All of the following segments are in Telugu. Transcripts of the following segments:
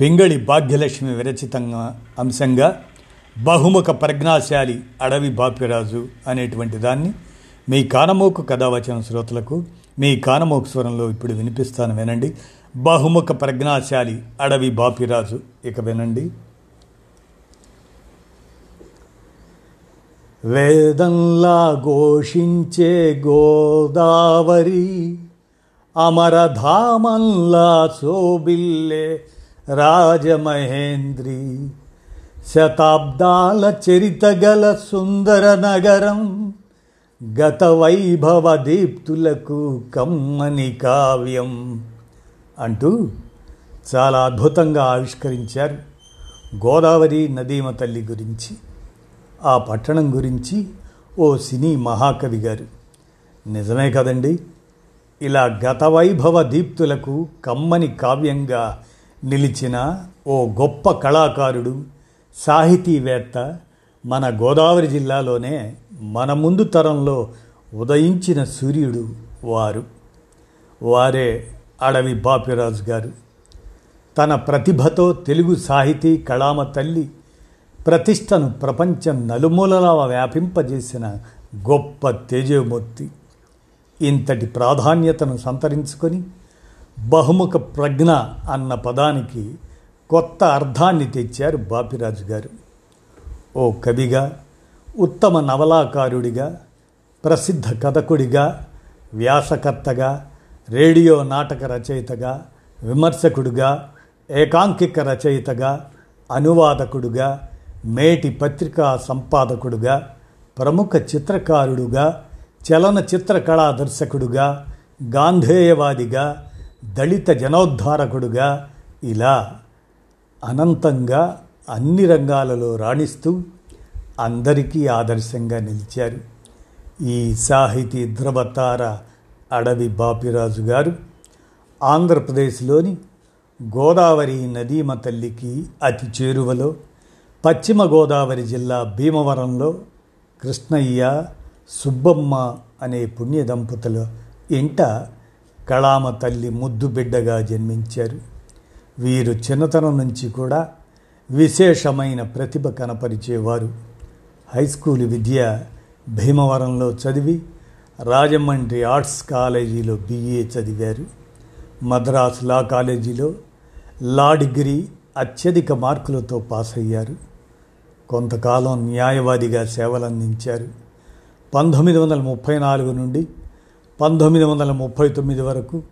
పింగళి భాగ్యలక్ష్మి విరచితంగా అంశంగా బహుముఖ ప్రజ్ఞాశాలి అడవి బాపిరాజు అనేటువంటి దాన్ని మీ కానమోకు కథావచన శ్రోతలకు మీ కానమోకు స్వరంలో ఇప్పుడు వినిపిస్తాను వినండి. బహుముఖ ప్రజ్ఞాశాలి అడవి బాపిరాజు ఇక వినండి. వేదంలా ఘోషించే గోదావరి అమరధామంలా సోబిల్లే రాజమహేంద్రి శతాబ్దాల చరిత గల సుందర నగరం గత వైభవ దీప్తులకు కమ్మని కావ్యం అంటూ చాలా అద్భుతంగా ఆవిష్కరించారు గోదావరి నదీమ తల్లి గురించి ఆ పట్టణం గురించి ఓ సినీ మహాకవి గారు. నిజమే కదండి ఇలా గత వైభవ దీప్తులకు కమ్మని కావ్యంగా నిలిచిన ఓ గొప్ప కళాకారుడు సాహితీవేత్త మన గోదావరి జిల్లాలోనే మన ముందు తరంలో ఉదయించిన సూర్యుడు వారు. వారే అడవి బాపిరాజు గారు. తన ప్రతిభతో తెలుగు సాహితీ కళామ తల్లి ప్రతిష్టను ప్రపంచం నలుమూలలా వ్యాపింపజేసిన గొప్ప తేజమూర్తి. ఇంతటి ప్రాధాన్యతను సంతరించుకొని బహుముఖ ప్రజ్ఞ అన్న పదానికి కొత్త అర్థాన్ని తెచ్చారు బాపిరాజు గారు. ఓ కవిగా ఉత్తమ నవలాకారుడిగా ప్రసిద్ధ కథకుడిగా వ్యాసకర్తగా రేడియో నాటక రచయితగా విమర్శకుడుగా ఏకాంకిక రచయితగా అనువాదకుడుగా మేటి పత్రికా సంపాదకుడుగా ప్రముఖ చిత్రకారుడుగా చలనచిత్ర కళా దర్శకుడుగా గాంధేయవాదిగా దళిత జనోద్ధారకుడుగా ఇలా అనంతంగా అన్ని రంగాలలో రాణిస్తూ అందరికీ ఆదర్శంగా నిలిచారు. ఈ సాహితీ ధ్రువతార అడవి బాపిరాజు గారు ఆంధ్రప్రదేశ్లోని గోదావరి నదీమ తల్లికి అతి చేరువలో పశ్చిమ గోదావరి జిల్లా భీమవరంలో కృష్ణయ్య సుబ్బమ్మ అనే పుణ్య దంపతుల ఇంట కళామ తల్లి ముద్దు బిడ్డగా జన్మించారు. వీరు చిన్నతనం నుంచి కూడా విశేషమైన ప్రతిభ కనపరిచేవారు. హై స్కూల్ విద్య భీమవరంలో చదివి రాజమండ్రి ఆర్ట్స్ కాలేజీలో బిఏ చదివారు. మద్రాస్ లా కాలేజీలో లా డిగ్రీ అత్యధిక మార్కులతో పాస్ అయ్యారు కొంతకాలం న్యాయవాదిగా సేవలందించారు. పంతొమ్మిది వందల ముప్పై నాలుగు నుండి పంతొమ్మిది వందల ముప్పై తొమ్మిది వరకు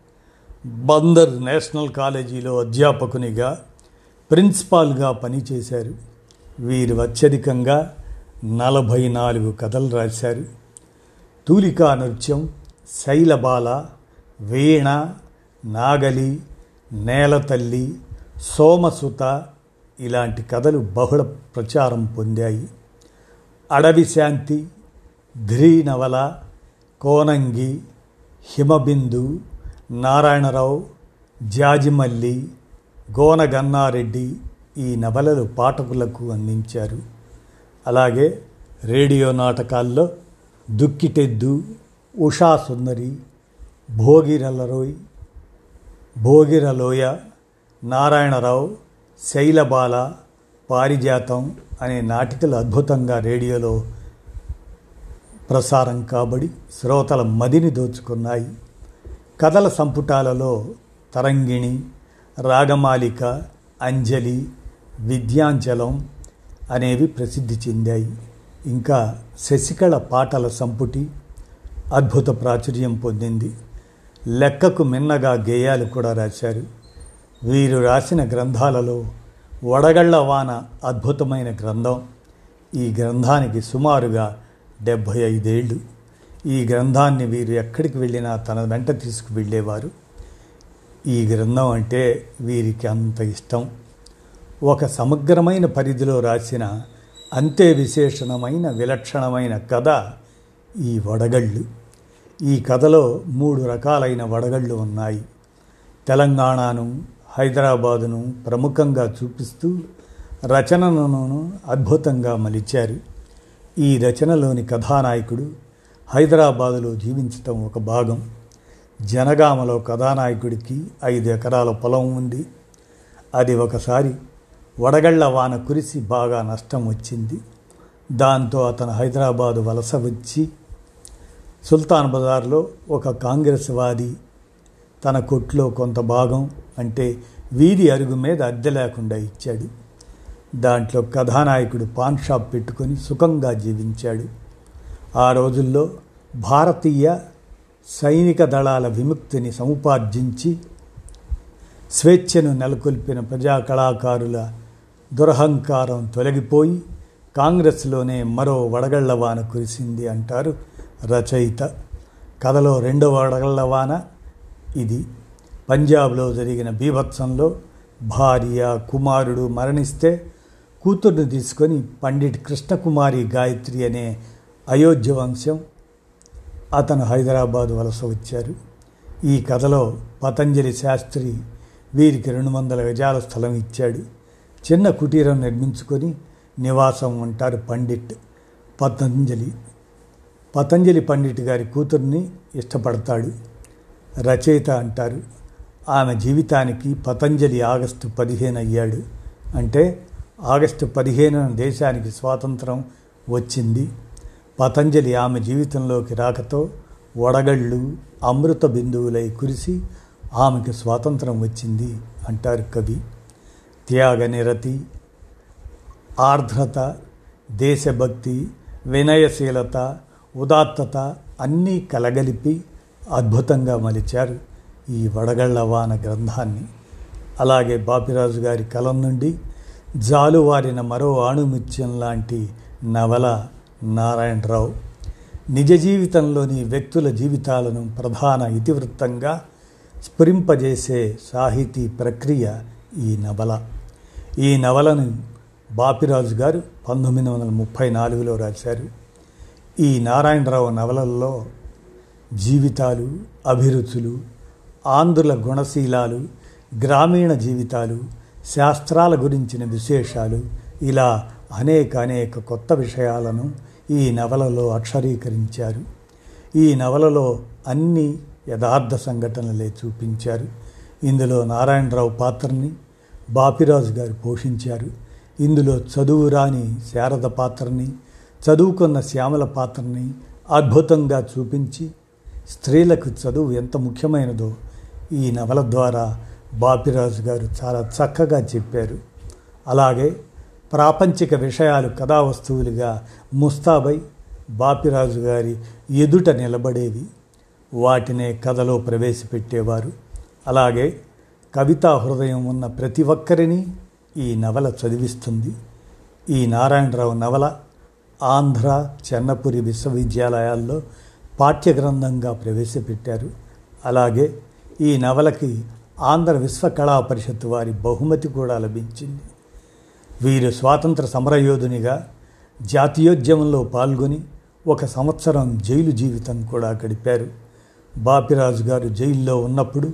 బందర్ నేషనల్ కాలేజీలో అధ్యాపకునిగా ప్రిన్సిపాల్గా పనిచేశారు. వీరు అత్యధికంగా నలభై నాలుగు కథలు రాశారు. తూలికా నృత్యం శైలబాల వీణ నాగలి నేలతల్లి సోమసుత ఇలాంటి కథలు బహుళ ప్రచారం పొందాయి. అడవి శాంతి ధ్రీనవల కోనంగి హిమబిందు నారాయణరావు జాజిమల్లి గోనగన్నారెడ్డి ఈ నవలలు పాఠకులకు అందించారు. అలాగే రేడియో నాటకాల్లో దుక్కిటెద్దు ఉషా సుందరి భోగిరలరోయ్ భోగిరలోయ నారాయణరావు శైలబాల పారిజాతం అనే నాటికలు అద్భుతంగా రేడియోలో ప్రసారం కాబడి శ్రోతల మదిని దోచుకున్నాయి. కథల సంపుటాలలో తరంగిణి రాగమాలిక అంజలి విద్యాంచలం అనేవి ప్రసిద్ధి చెందాయి. ఇంకా శశికళ పాటల సంపుటి అద్భుత ప్రాచుర్యం పొందింది. లెక్కకు మిన్నగా గేయాలు కూడా రాశారు. వీరు రాసిన గ్రంథాలలో వడగళ్ళ వాన అద్భుతమైన గ్రంథం. ఈ గ్రంథానికి సుమారుగా డెబ్భై ఐదేళ్ళు. ఈ గ్రంథాన్ని వీరు ఎక్కడికి వెళ్ళినా తన వెంట తీసుకువెళ్ళేవారు. ఈ గ్రంథం అంటే వీరికి అంత ఇష్టం. ఒక సమగ్రమైన పరిధిలో రాసిన అంతే విశేషణమైన విలక్షణమైన కథ ఈ వడగళ్ళు. ఈ కథలో మూడు రకాలైన వడగళ్ళు ఉన్నాయి. తెలంగాణను హైదరాబాదును ప్రముఖంగా చూపిస్తూ రచనలను అద్భుతంగా మలిచారు. ఈ రచనలోని కథానాయకుడు హైదరాబాదులో జీవించటం ఒక భాగం. జనగామలో కథానాయకుడికి ఐదు ఎకరాల పొలం ఉంది. అది ఒకసారి వడగళ్ళ వాన కురిసి బాగా నష్టం వచ్చింది. దాంతో అతను హైదరాబాదు వలస వచ్చి సుల్తాన్ బజార్లో ఒక కాంగ్రెస్ వాది తన కొట్లో కొంత భాగం అంటే వీధి అరుగు మీద అద్దె లేకుండా ఇచ్చాడు. దాంట్లో కథానాయకుడు పాన్ షాప్ పెట్టుకొని సుఖంగా జీవించాడు. ఆ రోజుల్లో భారతీయ సైనిక దళాల విముక్తిని సముపార్జించి స్వేచ్ఛను నెలకొల్పిన ప్రజా కళాకారుల దురహంకారం తొలగిపోయి కాంగ్రెస్లోనే మరో వడగళ్ళవాన కురిసింది అంటారు రచయిత. కథలో రెండవ వడగళ్ళవాన ఇది. పంజాబ్లో జరిగిన బీభత్సంలో భార్య కుమారుడు మరణిస్తే కూతుర్ని తీసుకొని పండిట్ కృష్ణకుమారి గాయత్రి అనే అయోధ్య వంశం అతను హైదరాబాద్ వలస వచ్చారు. ఈ కథలో పతంజలి శాస్త్రి వీరికి రెండు వందల గజాల స్థలం ఇచ్చాడు. చిన్న కుటీరం నిర్మించుకొని నివాసం ఉంటారు పండిట్ పతంజలి. పతంజలి పండిట్ గారి కూతుర్ని ఇష్టపడతాడు. రచయిత అంటారు ఆమె జీవితానికి పతంజలి ఆగస్టు పదిహేను అయ్యాడు. అంటే ఆగస్టు పదిహేనున దేశానికి స్వాతంత్రం వచ్చింది. పతంజలి ఆమె జీవితంలోకి రాకతో వడగళ్ళు అమృత బిందువులై కురిసి ఆమెకు స్వాతంత్రం వచ్చింది అంటారు కవి. త్యాగ నిరతి ఆర్ద్రత దేశభక్తి వినయశీలత ఉదాత్తత అన్నీ కలగలిపి అద్భుతంగా మలిచారు ఈ వడగళ్ళ వాన గ్రంథాన్ని. అలాగే బాపిరాజు గారి కలం నుండి జాలువారిన మరో ఆణుమిత్యం లాంటి నవల నారాయణరావు. నిజ జీవితంలోని వ్యక్తుల జీవితాలను ప్రధాన ఇతివృత్తంగా స్ఫురింపజేసే సాహితీ ప్రక్రియ ఈ నవల. ఈ నవలను బాపిరాజు గారు పంతొమ్మిది వందల ముప్పై నాలుగులో రాశారు. ఈ నారాయణరావు నవలల్లో జీవితాలు అభిరుచులు ఆంధ్రుల గుణశీలాలు గ్రామీణ జీవితాలు శాస్త్రాల గురించిన విశేషాలు ఇలా అనేక అనేక కొత్త విషయాలను ఈ నవలలో అక్షరీకరించారు. ఈ నవలలో అన్ని యథార్థ సంఘటనలే చూపించారు. ఇందులో నారాయణరావు పాత్రని బాపిరాజు గారు పోషించారు. ఇందులో చదువు రాని శారద పాత్రని చదువుకున్న శ్యామల పాత్రని అద్భుతంగా చూపించి స్త్రీలకు చదువు ఎంత ముఖ్యమైనదో ఈ నవల ద్వారా బాపిరాజు గారు చాలా చక్కగా చెప్పారు. అలాగే ప్రాపంచిక విషయాలు కథా వస్తువులుగా ముస్తాబై బాపిరాజు గారి ఎదుట నిలబడేవి వాటినే కథలో ప్రవేశపెట్టేవారు. అలాగే కవితా హృదయం ఉన్న ప్రతి ఒక్కరిని ఈ నవల చదివిస్తుంది. ఈ నారాయణరావు నవల ఆంధ్ర చెన్నపురి విశ్వవిద్యాలయాల్లో పాఠ్యగ్రంథంగా ప్రవేశపెట్టారు. అలాగే ఈ నవలకి ఆంధ్ర విశ్వకళా పరిషత్ వారి బహుమతి కూడా లభించింది. వీరు స్వాతంత్ర సమరయోధునిగా జాతీయోద్యమంలో పాల్గొని ఒక సంవత్సరం జైలు జీవితం కూడా గడిపారు. బాపిరాజు గారు జైల్లో ఉన్నప్పుడు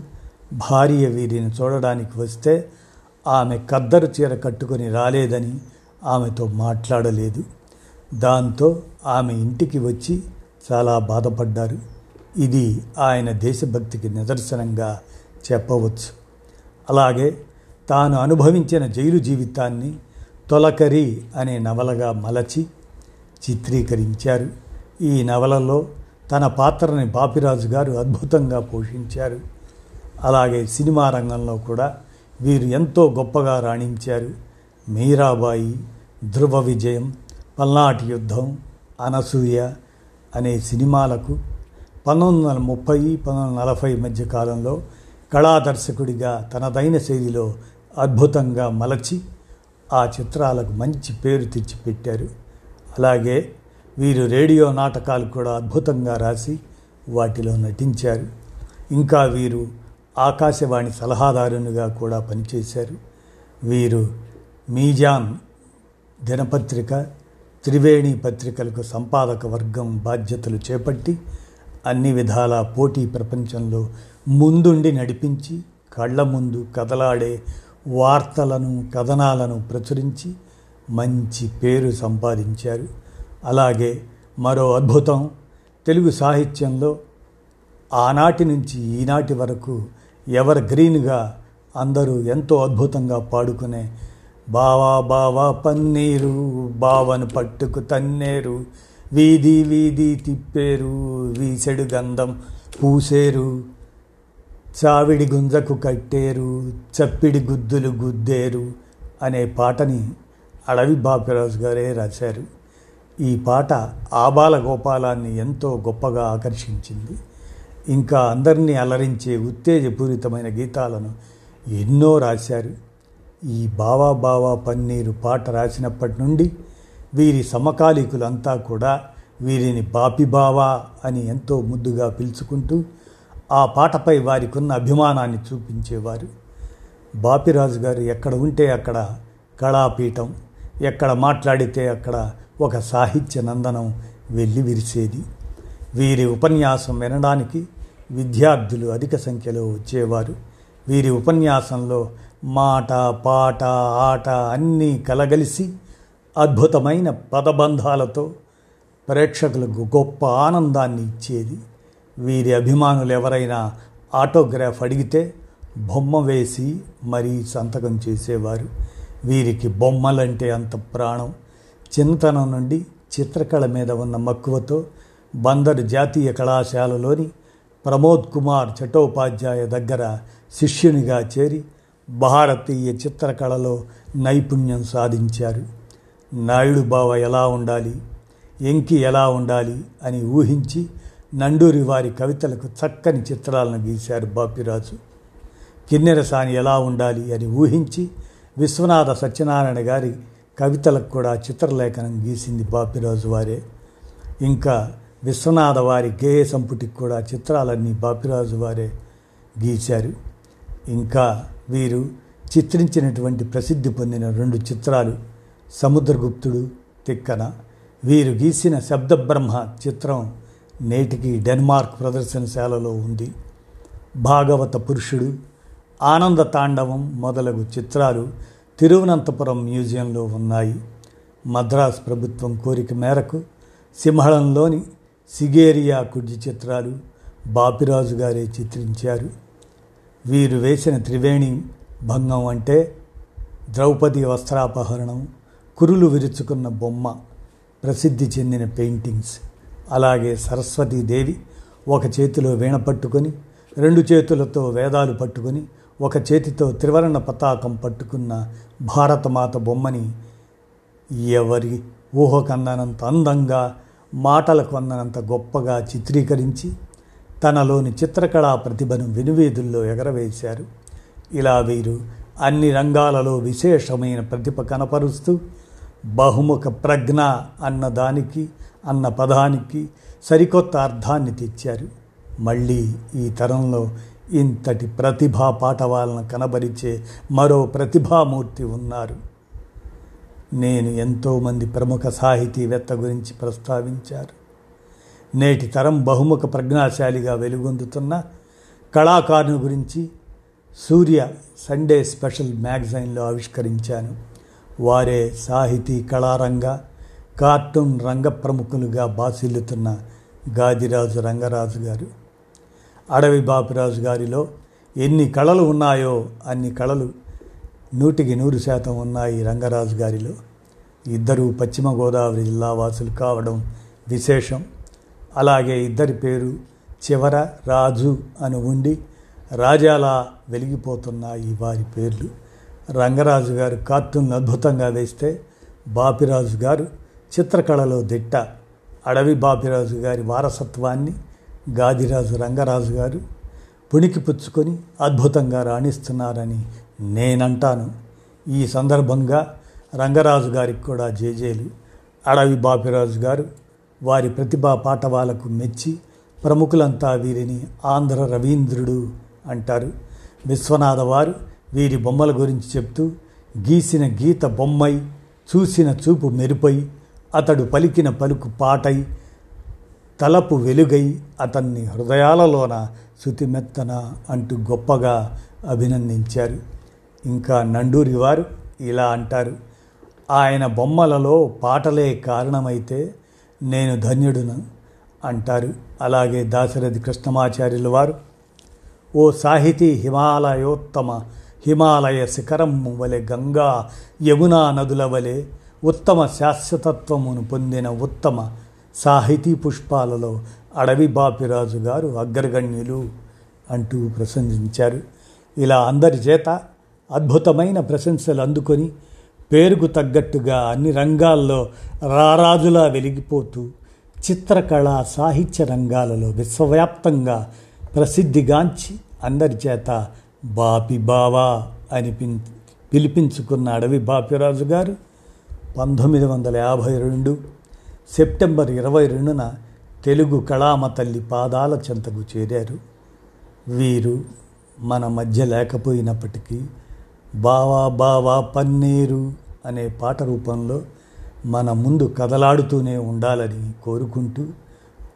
భార్య వీరిని చూడడానికి వస్తే ఆమె కద్దరు చీర కట్టుకొని రాలేదని ఆమెతో మాట్లాడలేదు. దాంతో ఆమె ఇంటికి వచ్చి చాలా బాధపడ్డారు. ఇది ఆయన దేశభక్తికి నిదర్శనంగా చెప్పవచ్చు. అలాగే తాను అనుభవించిన జైలు జీవితాన్ని తొలకరి అనే నవలగా మలచి చిత్రీకరించారు. ఈ నవలలో తన పాత్రని బాపిరాజు గారు అద్భుతంగా పోషించారు. అలాగే సినిమా రంగంలో కూడా వీరు ఎంతో గొప్పగా రాణించారు. మీరాబాయి ధ్రువ విజయం పల్నాటి యుద్ధం అనసూయ అనే సినిమాలకు పంతొమ్మిది వందల ముప్పై పంతొమ్మిది వందల నలభై మధ్య కాలంలో కళాదర్శకుడిగా తనదైన శైలిలో అద్భుతంగా మలచి ఆ చిత్రాలకు మంచి పేరు తెచ్చిపెట్టారు అలాగే వీరు రేడియో నాటకాలు కూడా అద్భుతంగా రాసి వాటిలో నటించారు. ఇంకా వీరు ఆకాశవాణి సలహాదారునిగా కూడా పనిచేశారు. వీరు మీజాన్ దినపత్రిక త్రివేణి పత్రికలకు సంపాదక వర్గం బాధ్యతలు చేపట్టి అన్ని విధాలా పోటీ ప్రపంచంలో ముందుండి నడిపించి కళ్ళ ముందు కదలాడే వార్తలను కథనాలను ప్రచురించి మంచి పేరు సంపాదించారు. అలాగే మరో అద్భుతం తెలుగు సాహిత్యంలో ఆనాటి నుంచి ఈనాటి వరకు ఎవర్ గ్రీన్గా అందరూ ఎంతో అద్భుతంగా పాడుకునే బావా బావా పన్నీరు బావను పట్టుకు తన్నేరు వీధి వీధి తిప్పేరు వీసెడు గంధం పూసేరు చావిడి గుంజకు కట్టేరు చప్పిడి గుద్దులు గుద్దేరు అనే పాటని అడవి బాపిరాజు గారే రాశారు. ఈ పాట ఆబాల గోపాలాన్ని ఎంతో గొప్పగా ఆకర్షించింది. ఇంకా అందరినీ అలరించే ఉత్తేజపూరితమైన గీతాలను ఎన్నో రాశారు. ఈ బావా బావా పన్నీరు పాట రాసినప్పటి నుండి వీరి సమకాలీకులంతా కూడా వీరిని బాపి బావా అని ఎంతో ముద్దుగా పిలుచుకుంటూ ఆ పాటపై వారికి ఉన్న అభిమానాన్ని చూపించేవారు. బాపిరాజు గారు ఎక్కడ ఉంటే అక్కడ కళాపీఠం ఎక్కడ మాట్లాడితే అక్కడ ఒక సాహిత్య నందనం వెళ్ళి విరిసేది. వీరి ఉపన్యాసం వినడానికి విద్యార్థులు అధిక సంఖ్యలో వచ్చేవారు. వీరి ఉపన్యాసంలో మాట పాట ఆట అన్నీ కలగలిసి అద్భుతమైన పదబంధాలతో ప్రేక్షకులకు గొప్ప ఆనందాన్ని ఇచ్చేది. వీరి అభిమానులు ఎవరైనా ఆటోగ్రాఫ్ అడిగితే బొమ్మ వేసి మరీ సంతకం చేసేవారు. వీరికి బొమ్మలంటే అంత ప్రాణం. చిన్నతనం నుండి చిత్రకళ మీద ఉన్న మక్కువతో బందరు జాతీయ కళాశాలలోని ప్రమోద్ కుమార్ చట్టోపాధ్యాయ దగ్గర శిష్యునిగా చేరి భారతీయ చిత్రకళలో నైపుణ్యం సాధించారు. నాయుడు బావ ఎలా ఉండాలి? ఎంకి ఎలా ఉండాలి? అని ఊహించి నండూరి వారి కవితలకు చక్కని చిత్రాలను గీశారు బాపిరాజు. కిన్నెరసాని ఎలా ఉండాలి అని ఊహించి విశ్వనాథ సత్యనారాయణ గారి కవితలకు కూడా చిత్రలేఖనం గీసింది బాపిరాజు వారే. ఇంకా విశ్వనాథ వారి గేయ సంపుటికి కూడా చిత్రాలన్నీ బాపిరాజు వారే గీశారు. ఇంకా వీరు చిత్రించినటువంటి ప్రసిద్ధి పొందిన రెండు చిత్రాలు సముద్రగుప్తుడు తిక్కన. వీరు గీసిన శబ్దబ్రహ్మ చిత్రం నేటికి డెన్మార్క్ ప్రదర్శనశాలలో ఉంది. భాగవత పురుషుడు ఆనంద తాండవం మొదలగు చిత్రాలు తిరువనంతపురం మ్యూజియంలో ఉన్నాయి. మద్రాస్ ప్రభుత్వం కోరిక మేరకు సింహళంలోని సిగేరియా కుడ్జి చిత్రాలు బాపిరాజు గారే చిత్రించారు. వీరు వేసిన త్రివేణి భంగం అంటే ద్రౌపది వస్త్రాపహరణం కురులు విరుచుకున్న బొమ్మ ప్రసిద్ధి చెందిన పెయింటింగ్స్. అలాగే సరస్వతీదేవి ఒక చేతిలో వీణ పట్టుకొని రెండు చేతులతో వేదాలు పట్టుకొని ఒక చేతితో త్రివర్ణ పతాకం పట్టుకున్న భారతమాత బొమ్మని ఎవరి ఊహకందనంత అందంగా మాటలకు అందనంత గొప్పగా చిత్రీకరించి తనలోని చిత్రకళా ప్రతిభను వెనువేదుల్లో ఎగరవేశారు. ఇలా వీరు అన్ని రంగాలలో విశేషమైన ప్రతిభ కనపరుస్తూ బహుముఖ ప్రజ్ఞ అన్నదానికి అన్న పదానికి సరికొత్త అర్థాన్ని తెచ్చారు. మళ్ళీ ఈ తరంలో ఇంతటి ప్రతిభా పాఠవాలను కనబరిచే మరో ప్రతిభామూర్తి ఉన్నారు. నేను ఎంతోమంది ప్రముఖ సాహితీవేత్త గురించి ప్రస్తావించారు. నేటి తరం బహుముఖ ప్రజ్ఞాశాలిగా వెలుగొందుతున్న కళాకారుని గురించి సూర్య సండే స్పెషల్ మ్యాగజైన్లో ఆవిష్కరించాను. వారే సాహితీ కళారంగ కార్టూన్ రంగ ప్రముఖులుగా బాసిల్లుతున్న గాదిరాజు రంగరాజు గారు. అడవి బాపిరాజు గారిలో ఎన్ని కళలు ఉన్నాయో అన్ని కళలు నూటికి నూరు శాతం ఉన్నాయి రంగరాజు గారిలో. ఇద్దరు పశ్చిమ గోదావరి జిల్లా వాసులు కావడం విశేషం. అలాగే ఇద్దరి పేరు చివర రాజు అని ఉండి రాజాలా వెలిగిపోతున్నాయి వారి పేర్లు. రంగరాజు గారు కార్టూన్ అద్భుతంగా వేస్తే బాపిరాజు గారు చిత్రకళలో దిట్ట. అడవి బాపిరాజు గారి వారసత్వాన్ని గాదిరాజు రంగరాజు గారు పుణికి పుచ్చుకొని అద్భుతంగా రాణిస్తున్నారని నేనంటాను. ఈ సందర్భంగా రంగరాజు గారికి కూడా జేజేలు అడవి బాపిరాజు గారు వారి ప్రతిభా పాఠవాలకు మెచ్చి ప్రముఖులంతా వీరిని ఆంధ్ర రవీంద్రుడు అంటారు. విశ్వనాథ వారు వీరి బొమ్మల గురించి చెప్తూ గీసిన గీత బొమ్మై చూసిన చూపు మెరుపై అతడు పలికిన పలుకు పాటై తలపు వెలుగై అతన్ని హృదయాలలోన శృతిమెత్తన అంటూ గొప్పగా అభినందించారు. ఇంకా నండూరి వారు ఇలా అంటారు ఆయన బొమ్మలలో పాటలే కారణమైతే నేను ధన్యుడును అంటారు. అలాగే దాశరథి కృష్ణమాచార్యుల వారు ఓ సాహితీ హిమాలయోత్తమ హిమాలయ శిఖరము వలె గంగా యమునా నదుల వలె ఉత్తమ శాశ్వతత్వమును పొందిన ఉత్తమ సాహితీ పుష్పాలలో అడవి బాపిరాజు గారు అగ్రగణ్యులు అంటూ ప్రశంసించారు. ఇలా అందరి చేత అద్భుతమైన ప్రశంసలు అందుకొని పేరుకు తగ్గట్టుగా అన్ని రంగాల్లో రారాజులా వెలిగిపోతూ చిత్రకళ సాహిత్య రంగాలలో విశ్వవ్యాప్తంగా ప్రసిద్ధిగాంచి అందరి చేత బాపి బావా అని పిలిపించుకున్న అడవి బాపిరాజు గారు పంతొమ్మిది వందల యాభై రెండు సెప్టెంబర్ ఇరవై రెండున తెలుగు కళామ తల్లి పాదాల చెంతకు చేరారు. వీరు మన మధ్య లేకపోయినప్పటికీ బావా బావా పన్నీరు అనే పాట రూపంలో మన ముందు కదలాడుతూనే ఉండాలని కోరుకుంటూ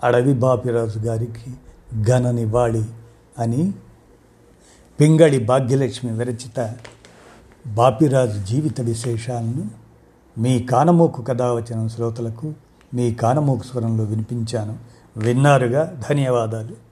అడవి బాపిరాజు గారికి ఘన నివాళి అని పింగళి భాగ్యలక్ష్మి విరచిత బాపిరాజు జీవిత విశేషాలను మీ కానమోకు కథావచనం శ్రోతలకు మీ కానమోకు స్వరంలో వినిపించాను. విన్నారుగా? ధన్యవాదాలు.